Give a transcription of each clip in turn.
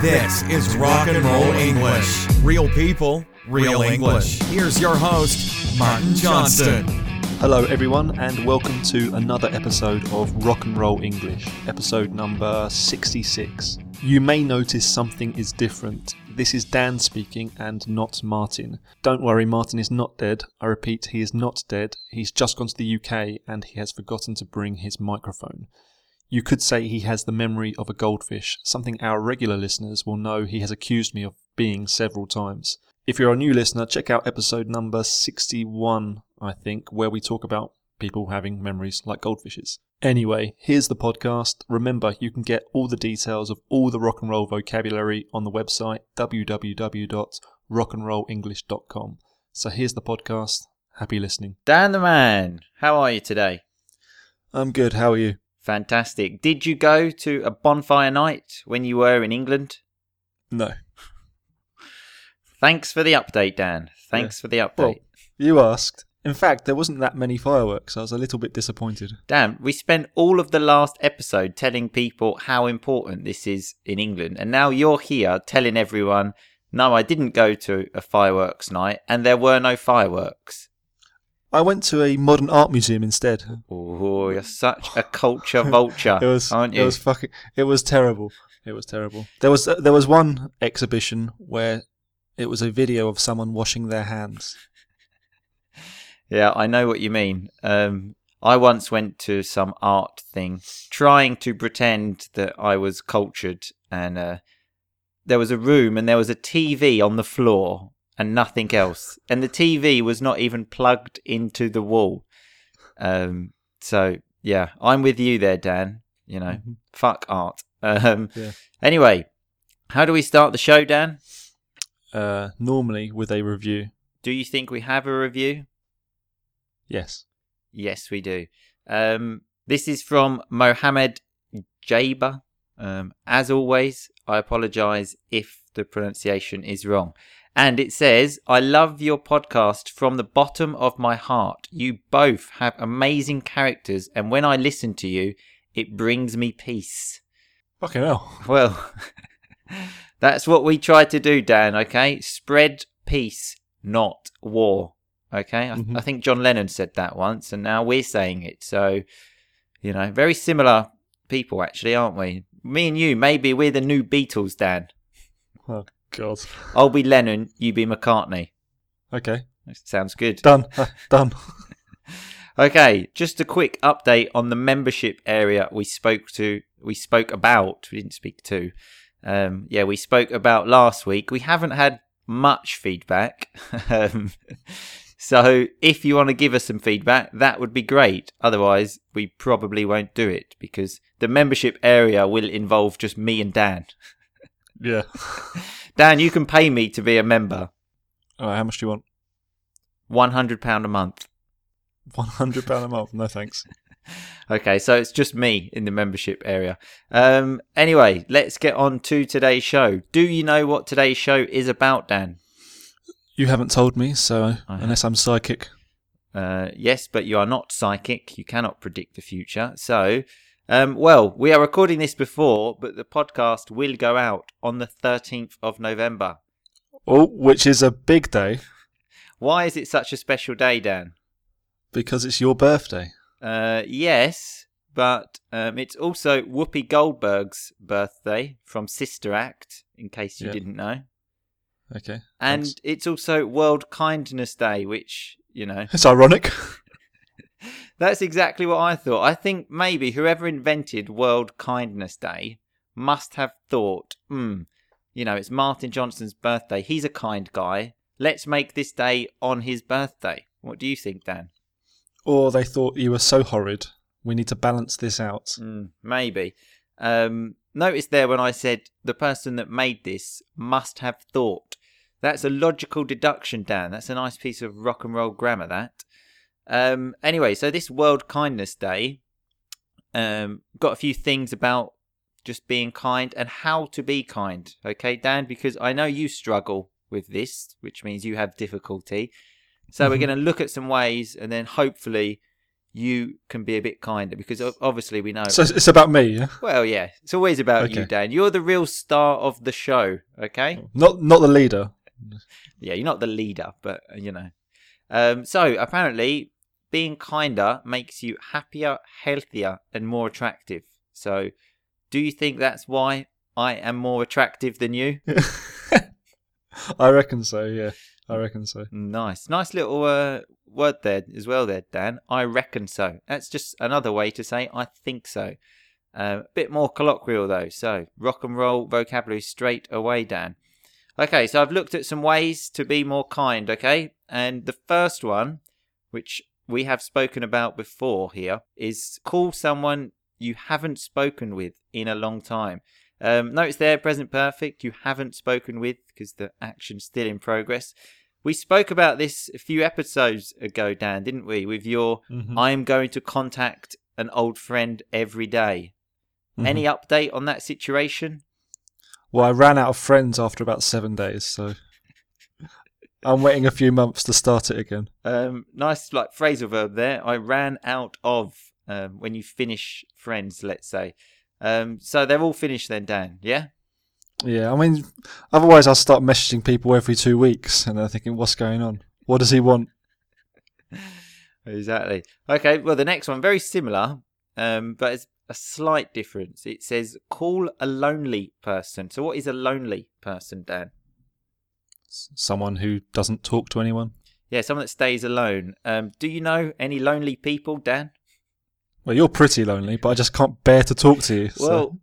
This is Rock and Roll English. Real people, real English. Here's your host, Martin Johnston. Hello, everyone, and welcome to another episode of Rock and Roll English, episode number 66. You may notice something is different. This is Dan speaking and not Martin. Don't worry, Martin is not dead. I repeat, he is not dead. He's just gone to the UK and he has forgotten to bring his microphone. You could say he has the memory of a goldfish, something our regular listeners will know he has accused me of being several times. If you're a new listener, check out episode number 61, I think, where we talk about people having memories like goldfishes. Anyway, here's the podcast. Remember, you can get all the details of all the rock and roll vocabulary on the website www.rockandrollenglish.com. So here's the podcast. Happy listening. Dan the man, how are you today? I'm good. How are you? Fantastic. Did you go to a bonfire night when you were in England? No. Thanks for the update, Dan. Thanks Yeah. for the update. Well, you asked. In fact, there wasn't that many fireworks. I was a little bit disappointed. Dan, we spent all of the last episode telling people how important this is in England, and now you're here telling everyone, no, I didn't go to a fireworks night, and there were no fireworks. I went to a modern art museum instead. Oh, you're such a culture vulture, It was aren't you? it was fucking it was terrible. It was terrible. There was there was one exhibition where it was a video of someone washing their hands. Yeah, I know what you mean. Um, I once went to some art thing, trying to pretend that I was cultured, and uh, there was a room and there was a TV on the floor and nothing else, and the TV was not even plugged into the wall. Um, so yeah, I'm with you there, Dan. You know, Mhm. fuck art. Um, Yeah. Anyway, how do we start the show, Dan? Uh, normally with a review. Do you think we have a review? Yes. Yes, we do. Um, this is from Mohammed Jaba. Um, as always, I apologise if the pronunciation is wrong. And it says, I love your podcast from the bottom of my heart. You both have amazing characters, and when I listen to you, it brings me peace. Fucking hell. Well, that's what we try to do, Dan, okay? Spread peace, not war. Okay? I, Mhm. I think John Lennon said that once, and now we're saying it. So, you know, very similar people, actually, aren't we? Me and you, maybe we're the new Beatles, Dan. Oh God. I'll be Lennon, you be McCartney. Okay. Sounds good. Done. Done. Okay, just a quick update on the membership area we spoke to, we spoke about, we didn't speak to. Um, yeah, we spoke about last week. We haven't had much feedback. um, so if you want to give us some feedback, that would be great. Otherwise, we probably won't do it because the membership area will involve just me and Dan. Yeah. Dan, you can pay me to be a member. All right. How much do you want? £100 a month. One hundred pound a month. No thanks. Okay, so it's just me in the membership area. Um, anyway, let's get on to today's show. Do you know what today's show is about, Dan? You haven't told me, so unless I'm psychic, Uh, yes, but you are not psychic. You cannot predict the future. So, um, well, we are recording this before, but the podcast will go out on the 13th of November. oh, which is a big day Why is it such a special day, Dan? because it's your birthday. Uh, yes, but um, it's also Whoopi Goldberg's birthday from Sister Act, in case you Yeah. didn't know. Okay. And thanks. it's also World Kindness Day, which, you know, it's ironic. that's exactly what I thought. I think maybe whoever invented World Kindness Day must have thought, hmm, you know, it's Martin Johnson's birthday. He's a kind guy. Let's make this day on his birthday. What do you think, Dan? or they thought you were so horrid. We need to balance this out. Mm, maybe. Um, notice there when I said the person that made this must have thought. That's a logical deduction, Dan. That's a nice piece of rock and roll grammar, that. Um, anyway, so this World Kindness Day um, got a few things about just being kind and how to be kind. Okay, Dan, because I know you struggle with this, which means you have difficulty. So we're Mhm. going to look at some ways and then hopefully you can be a bit kinder because obviously we know. So it's- about me, yeah? well, yeah, it's always about you, Dan. You're the real star of the show, okay? Not not the leader. Yeah, you're not the leader, but uh, you know. Um, so apparently, being kinder makes you happier, healthier, and more attractive. So, do you think that's why I am more attractive than you? I reckon so, yeah. I reckon so. Nice, nice little uh, word there as well, there, Dan. I reckon so. That's just another way to say I think so. Uh, a bit more colloquial though. So rock and roll vocabulary straight away, Dan. Okay, so I've looked at some ways to be more kind. Okay, and the first one, which we have spoken about before here, is call someone you haven't spoken with in a long time. Um, notice there, present perfect. You haven't spoken with because the action's still in progress. We spoke about this a few episodes ago, Dan, didn't we? With your Mhm. I am going to contact an old friend every day. Mhm. Any update on that situation? Well, I ran out of friends after about seven days, so I'm waiting a few months to start it again. Um, nice like phrasal verb there. I ran out of um, when you finish friends, let's say. Um, so they're all finished then, Dan. Yeah. Yeah, I mean, otherwise I'll start messaging people every two weeks, and they're thinking, "What's going on? What does he want?" Exactly. Okay. Well, the next one very similar, um, but it's a slight difference. It says call a lonely person. So what is a lonely person, Dan? Someone who doesn't talk to anyone. Yeah, someone that stays alone. Um, do you know any lonely people, Dan? Well, you're pretty lonely, but I just can't bear to talk to you. so- Well,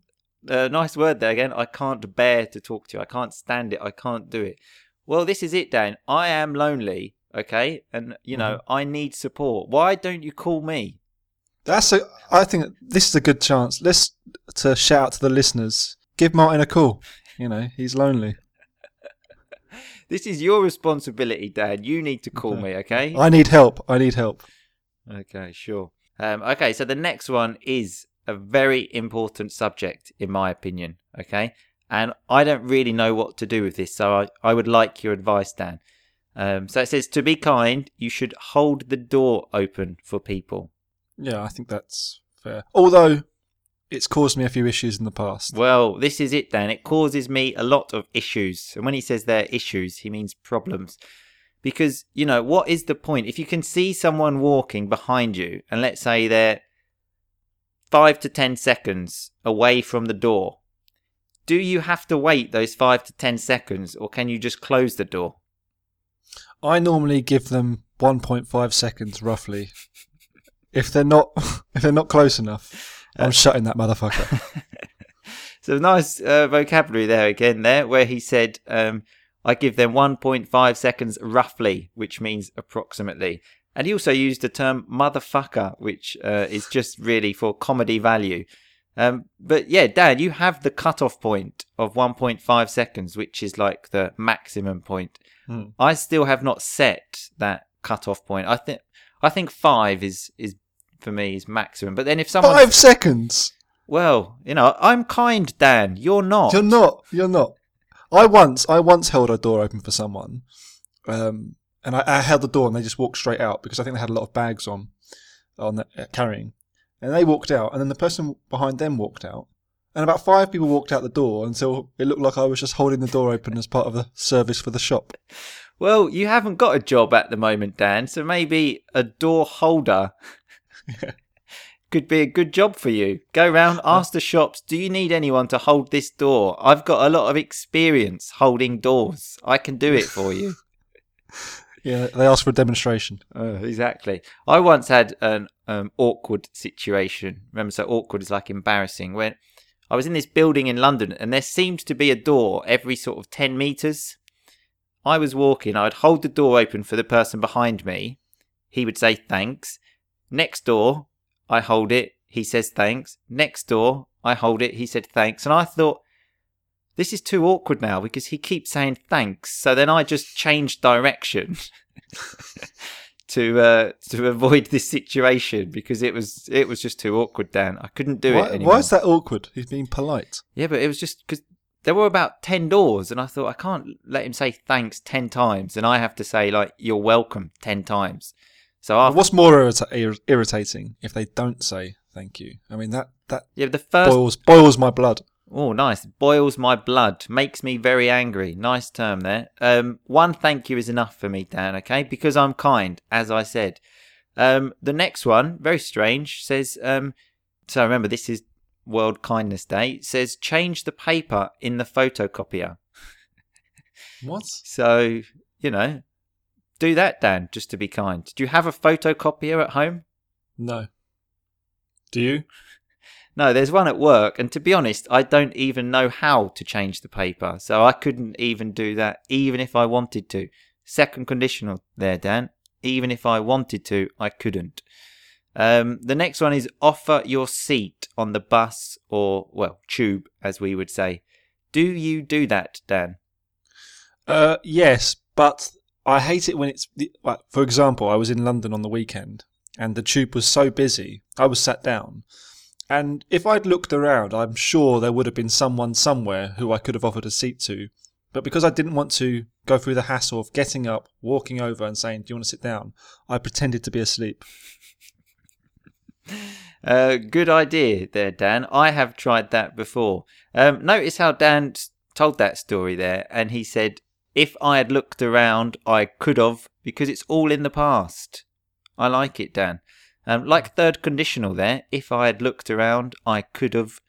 uh, nice word there again. I can't bear to talk to you. I can't stand it. I can't do it. Well, this is it, Dan. I am lonely, okay? And, you know, I need support. Why don't you call me? That's a. I think this is a good chance. Let's to shout out to the listeners. Give Martin a call. You know, he's lonely. This is your responsibility, Dad. You need to call Okay. me, okay? I need help. I need help. Okay, sure. Um, okay, so the next one is a very important subject, in my opinion. Okay, and I don't really know what to do with this, so I, I would like your advice, Dan. Um, so it says to be kind, you should hold the door open for people. Yeah, I think that's fair. Although it's caused me a few issues in the past. Well, this is it, Dan. It causes me a lot of issues, and when he says they're issues, he means problems. Because you know what is the point if you can see someone walking behind you, and let's say they're five to ten seconds away from the door, do you have to wait those five to ten seconds, or can you just close the door? I normally give them 1.5 seconds roughly. If they're not, if they're not close enough, I'm shutting that motherfucker. So nice uh, vocabulary there again, there where he said, um, "I give them 1.5 seconds roughly," which means approximately. And he also used the term "motherfucker," which uh, is just really for comedy value. Um, but yeah, Dan, you have the cutoff point of 1.5 seconds, which is like the maximum point. Hmm. I still have not set that cutoff point. I think I think five is is for me is maximum. But then if someone, Five seconds. well, you know, I'm kind, Dan. You're not. You're not. You're not. I once, I once held a door open for someone, um, and I, I held the door and they just walked straight out because I think they had a lot of bags on, on the, uh, carrying, and they walked out, and then the person behind them walked out, and about five people walked out the door until it looked like I was just holding the door open as part of the service for the shop. Well, you haven't got a job at the moment, Dan, so maybe a door holder could be a good job for you. Go round, ask the shops, do you need anyone to hold this door? I've got a lot of experience holding doors. I can do it for you. Yeah, they asked for a demonstration. Uh, exactly. I once had an um, awkward situation. Remember, so awkward is like embarrassing. When I was in this building in London, and there seemed to be a door every sort of ten meters. I was walking. I'd hold the door open for the person behind me. He would say thanks. Next door, I hold it. He says thanks. Next door, I hold it. He said thanks. And I thought, this is too awkward now because he keeps saying thanks. So then I just changed direction to uh, to avoid this situation because it was it was just too awkward. Dan, I couldn't do it anymore. why is that awkward? He's being polite. Yeah, but it was just because there were about 10 doors, and I thought, I can't let him say thanks 10 times, and I have to say, like, you're welcome 10 times. So after, What's more irrita- ir- irritating if they don't say thank you? I mean that that yeah, the first boils boils my blood. Oh, nice. Boils my blood. Makes me very angry. Nice term there. Um, one thank you is enough for me, Dan, okay? Because I'm kind, as I said. Um, the next one, very strange, says, um, so remember, this is World Kindness Day, It says, change the paper in the photocopier. What? So, you know, do that, Dan, just to be kind. Do you have a photocopier at home? No. Do you? No, there's one at work, and to be honest, I don't even know how to change the paper, so I couldn't even do that, even if I wanted to. Second conditional there, Dan. Even if I wanted to, I couldn't. Um, the next one is offer your seat on the bus or, well, tube, as we would say. Do you do that, Dan? Uh, yes, but I hate it when it's. like, For example, I was in London on the weekend, and the tube was so busy. I was sat down, and if I'd looked around, I'm sure there would have been someone somewhere who I could have offered a seat to. But because I didn't want to go through the hassle of getting up, walking over, and saying, "Do you want to sit down?" I pretended to be asleep. Uh, good idea there, Dan. I have tried that before. Um, notice how Dan told that story there, and he said, if I had looked around, I could have, because it's all in the past. I like it, Dan. Um, like third conditional there, if I had looked around, I could have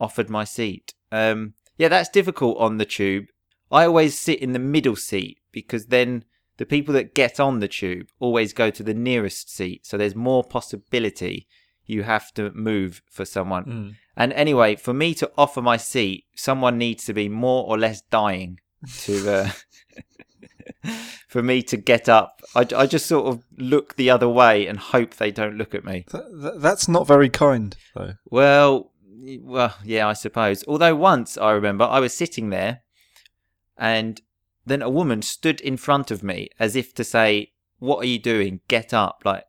offered my seat. Um, yeah, that's difficult on the tube. I always sit in the middle seat because then the people that get on the tube always go to the nearest seat, so there's more possibility you have to move for someone. Mm. And anyway, for me to offer my seat, someone needs to be more or less dying to uh, for me to get up. I, I just sort of look the other way and hope they don't look at me. Th- th- that's not very kind, though. Well, well, yeah, I suppose. Although once I remember I was sitting there, and then a woman stood in front of me as if to say, "What are you doing? Get up!" Like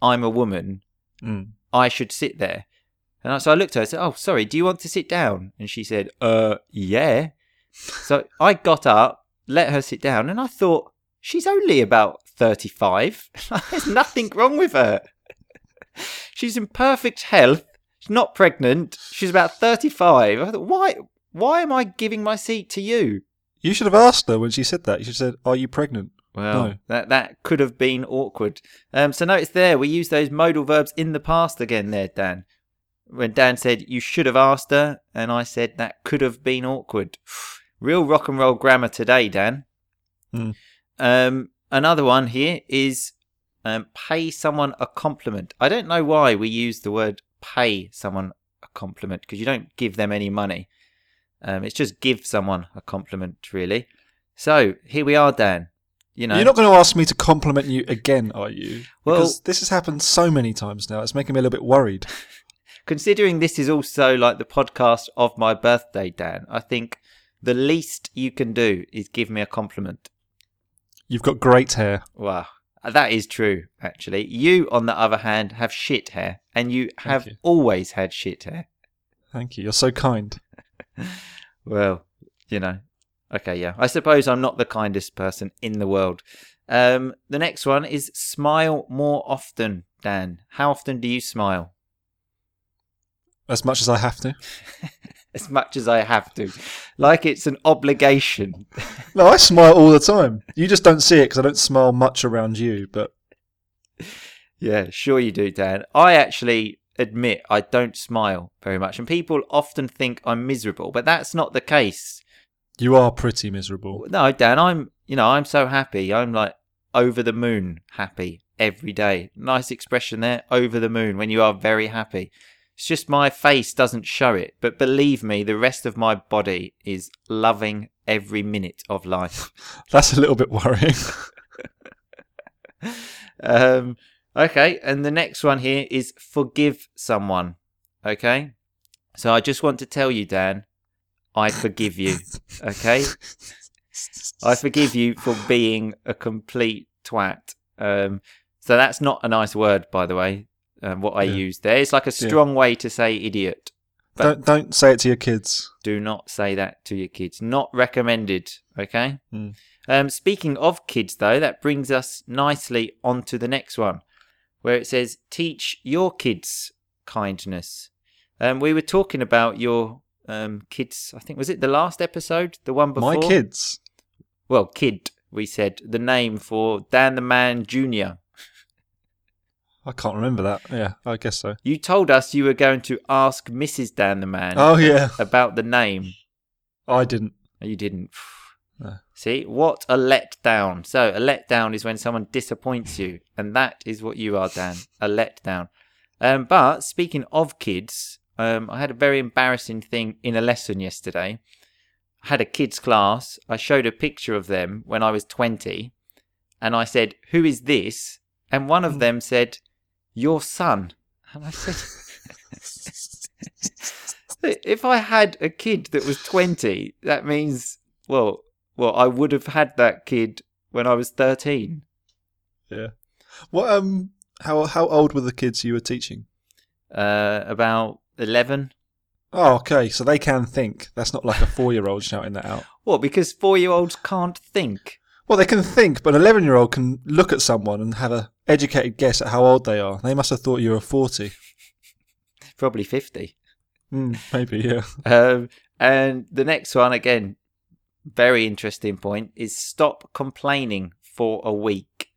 I'm a woman. Mm. I should sit there. And so I looked at her and said, Oh, sorry, do you want to sit down? And she said, Uh, yeah. So I got up, let her sit down, and I thought, She's only about 35. There's nothing wrong with her. She's in perfect health. She's not pregnant. She's about 35. I thought, Why, why am I giving my seat to you? You should have asked her when she said that. You should have said, "Are you pregnant?" Well, No. that that could have been awkward. Um, so notice there we use those modal verbs in the past again. There, Dan. When Dan said you should have asked her, and I said that could have been awkward. Real rock and roll grammar today, Dan. Hmm. Um, another one here is um, pay someone a compliment. I don't know why we use the word pay someone a compliment because you don't give them any money. Um, it's just give someone a compliment, really. So here we are, Dan. You know, You're not going to ask me to compliment you again, are you? Well- because this has happened so many times now. It's making me a little bit worried. considering this is also like the podcast of my birthday, Dan, I think the least you can do is give me a compliment. You've got great hair. Wow. That is true, actually. You, on the other hand, have shit hair, and you have you. always had shit hair. Thank you. You're so kind. Well, you know. Okay, yeah. I suppose I'm not the kindest person in the world. Um, the next one is smile more often, Dan. How often do you smile? As much as I have to. As much as I have to. Like it's an obligation. No, I smile all the time. You just don't see it because I don't smile much around you. But Yeah, sure you do, Dan. I actually admit I don't smile very much, and people often think I'm miserable, but that's not the case. you are pretty miserable. No, Dan, I'm, you know, I'm so happy. I'm like over the moon happy every day. Nice expression there, over the moon, when you are very happy. It's just my face doesn't show it, but believe me, the rest of my body is loving every minute of life. That's a little bit worrying. Um, okay, and the next one here is forgive someone. Okay, so I just want to tell you, Dan, I forgive you. Okay, I forgive you for being a complete twat. Um, so that's not a nice word, by the way. Um, what I Yeah. used there, it's like a strong way to say idiot. Don't don't say it to your kids. Do not say that to your kids. Not recommended. Okay. Hmm. Um, speaking of kids, though, that brings us nicely onto the next one, where it says, "Teach your kids kindness." Um, we were talking about your um, kids. I think was it the last episode, the one before? My kids. Well, kid. We said the name for Dan the Man Junior. I can't remember that. Yeah, I guess so. You told us you were going to ask Mrs. Dan the Man Oh yeah, about the name. I didn't. You didn't. No. See, what a letdown. So, a letdown is when someone disappoints you, and that is what you are, Dan. A letdown. Um, but speaking of kids, um, I had a very embarrassing thing in a lesson yesterday. I had a kids class. I showed a picture of them when I was 20, and I said, Who is this? And one of them said, Your son. And I said, if I had a kid that was 20, that means, well, well, I would have had that kid when I was 13. Yeah. What um? How how old were the kids you were teaching? Uh, about 11. Oh, okay. So they can think. That's not like a four-year-old shouting that out. What? Because four year olds can't think. Well, they can think, but an eleven-year-old can look at someone and have a educated guess at how old they are. They must have thought you were forty. Probably 50. Mm, maybe, yeah. Um, and the next one, again, very interesting point, is stop complaining for a week.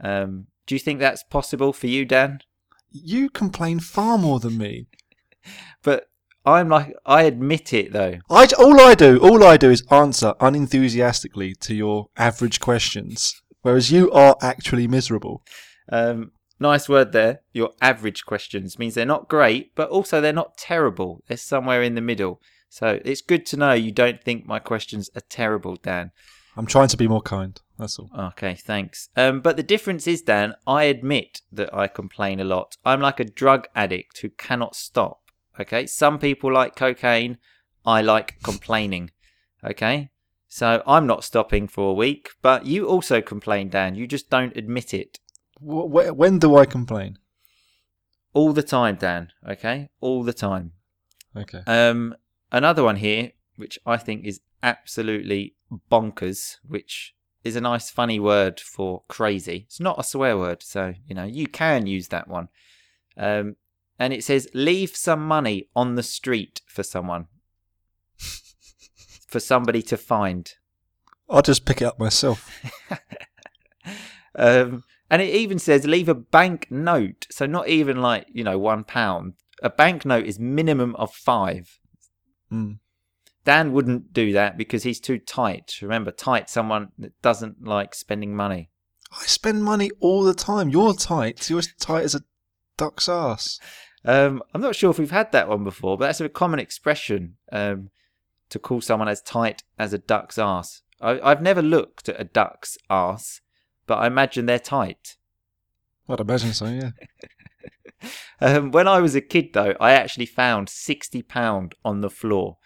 Um, do you think that's possible for you, Dan? You complain far more than me. But I'm like, I admit it though. I all I do, all I do is answer unenthusiastically to your average questions, whereas you are actually miserable. Um, nice word there. Your average questions means they're not great, but also they're not terrible. They're somewhere in the middle. So it's good to know you don't think my questions are terrible, Dan. I'm trying to be more kind. That's all. Okay, thanks. Um, but the difference is, Dan, I admit that I complain a lot. I'm like a drug addict who cannot stop. Okay, some people like cocaine. I like complaining. Okay, so I'm not stopping for a week, but you also complain, Dan. You just don't admit it. Wh- wh- when do I complain? All the time, Dan. Okay, all the time. Okay. Um, another one here, which I think is absolutely bonkers, which is a nice, funny word for crazy. It's not a swear word, so you know you can use that one. Um, and it says, "Leave some money on the street for someone, for somebody to find." I'll just pick it up myself. Um, and it even says, "Leave a bank note." So not even like you know one pound. A bank note is minimum of five. Mm. Dan wouldn't do that because he's too tight. Remember, tight someone that doesn't like spending money. I spend money all the time. You're tight. You're as tight as a duck's ass. Um, I'm not sure if we've had that one before, but that's a common expression um, to call someone as tight as a duck's ass. I, I've never looked at a duck's ass, but I imagine they're tight. I'd imagine so. Yeah. Um, when I was a kid, though, I actually found sixty pound on the floor,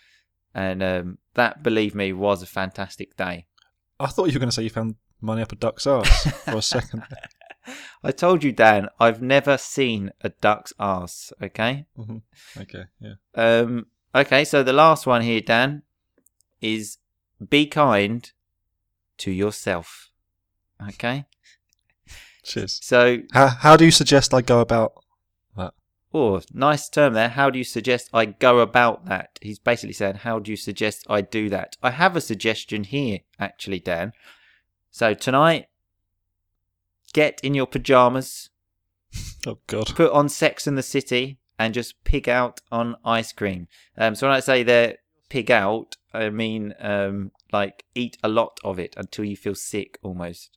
and um, that, believe me, was a fantastic day. I thought you were going to say you found money up a duck's ass for a second. I told you, Dan, I've never seen a duck's ass. Okay. hmm Okay. Yeah. Um, okay, so the last one here, Dan, is be kind to yourself. Okay, Cheers. so How how do you suggest I go about that? oh, nice term there. How do you suggest I go about that? He's basically saying, how do you suggest I do that? I have a suggestion here, actually, Dan. So tonight, get in your pajamas, Oh God. put on Sex and the City, and just pig out on ice cream. Um, so when I say there pig out, I mean um, like eat a lot of it until you feel sick almost.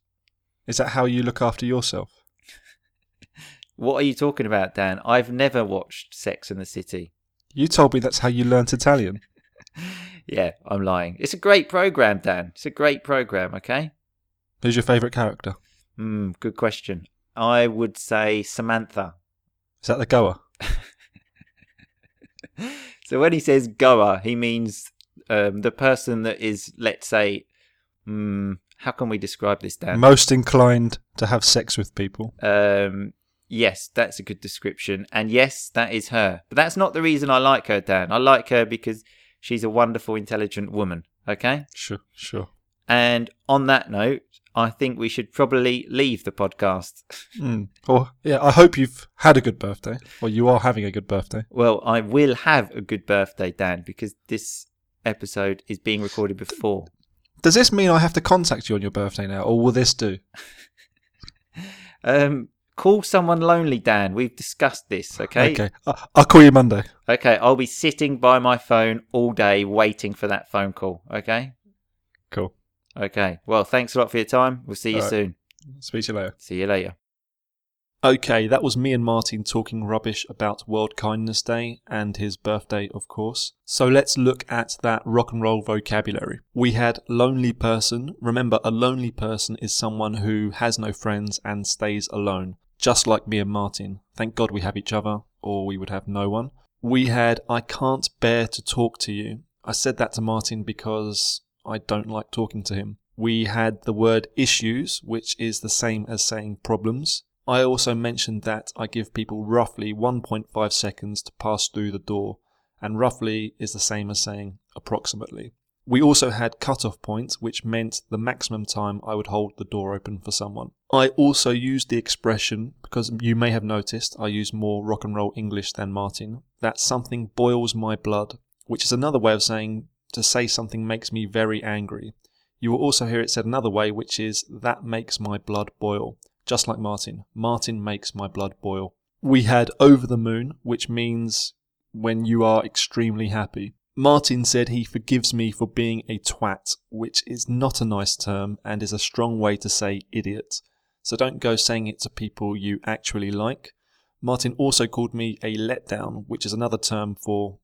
Is that how you look after yourself? What are you talking about, Dan? I've never watched Sex and the City. You told me that's how you learnt Italian. Yeah, I'm lying. It's a great program, Dan. It's a great program. Okay. Who's your favourite character? Hmm. Good question. I would say Samantha. Is that the goer? So when he says goer, he means um, the person that is, let's say, um, how can we describe this, Dan? Most inclined to have sex with people. um, Yes, that's a good description. And yes, that is her. But that's not the reason I like her, Dan. I like her because she's a wonderful, intelligent woman. Okay? Sure, sure. And on that note, I think we should probably leave the podcast. Mm. Well, yeah, I hope you've had a good birthday, or you are having a good birthday. Well, I will have a good birthday, Dan, because this episode is being recorded before. Does this mean I have to contact you on your birthday now, or will this do? Um, call someone lonely, Dan. We've discussed this, okay? Okay, I- I'll call you Monday. Okay, I'll be sitting by my phone all day waiting for that phone call, okay? Okay. Well, thanks a lot for your time. We'll see you right. soon. Speak to you later. See you later. Okay, that was me and Martin talking rubbish about World Kindness Day and his birthday, of course. So let's look at that rock and roll vocabulary. We had lonely person. Remember, a lonely person is someone who has no friends and stays alone, just like me and Martin. Thank God we have each other, or we would have no one. We had I can't bear to talk to you. I said that to Martin because I don't like talking to him. We had the word issues, which is the same as saying problems. I also mentioned that I give people roughly 1.5 seconds to pass through the door, and roughly is the same as saying approximately. We also had cut-off points, which meant the maximum time I would hold the door open for someone. I also used the expression, because you may have noticed I use more rock and roll English than Martin, that something boils my blood, which is another way of saying to say something makes me very angry. You will also hear it said another way, which is that makes my blood boil. Just like Martin. Martin makes my blood boil. We had over the moon, which means when you are extremely happy. Martin said he forgives me for being a twat, which is not a nice term and is a strong way to say idiot. So don't go saying it to people you actually like. Martin also called me a letdown, which is another term for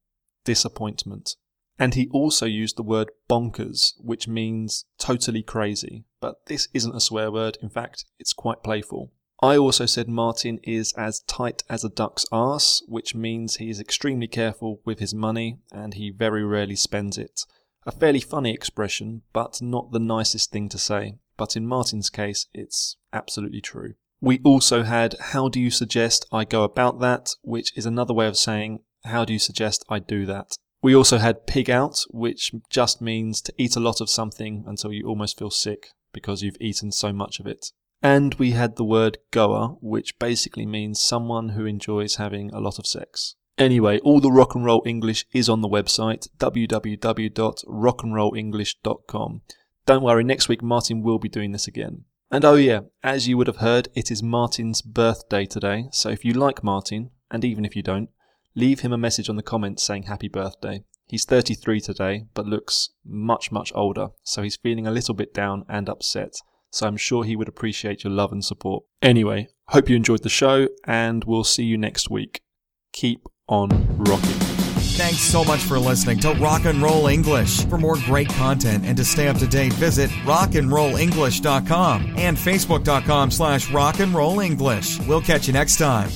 disappointment. And he also used the word bonkers, which means totally crazy. But this isn't a swear word, in fact, it's quite playful. I also said Martin is as tight as a duck's arse, which means he is extremely careful with his money and he very rarely spends it. A fairly funny expression, but not the nicest thing to say. But in Martin's case, it's absolutely true. We also had How do you suggest I go about that, which is another way of saying How do you suggest I do that? We also had pig out, which just means to eat a lot of something until you almost feel sick because you've eaten so much of it. And we had the word goer, which basically means someone who enjoys having a lot of sex. Anyway, all the rock and roll English is on the website www.rockandrollenglish.com. Don't worry, next week Martin will be doing this again. And oh yeah, as you would have heard, it is Martin's birthday today, so if you like Martin, and even if you don't, leave him a message on the comments saying happy birthday. He's 33 today, but looks much, much older, so he's feeling a little bit down and upset. So I'm sure he would appreciate your love and support. Anyway, hope you enjoyed the show, and we'll see you next week. Keep on rocking. Thanks so much for listening to Rock and Roll English. For more great content and to stay up to date, visit rockandrollenglish.com and facebook.com slash rockandrollenglish. We'll catch you next time.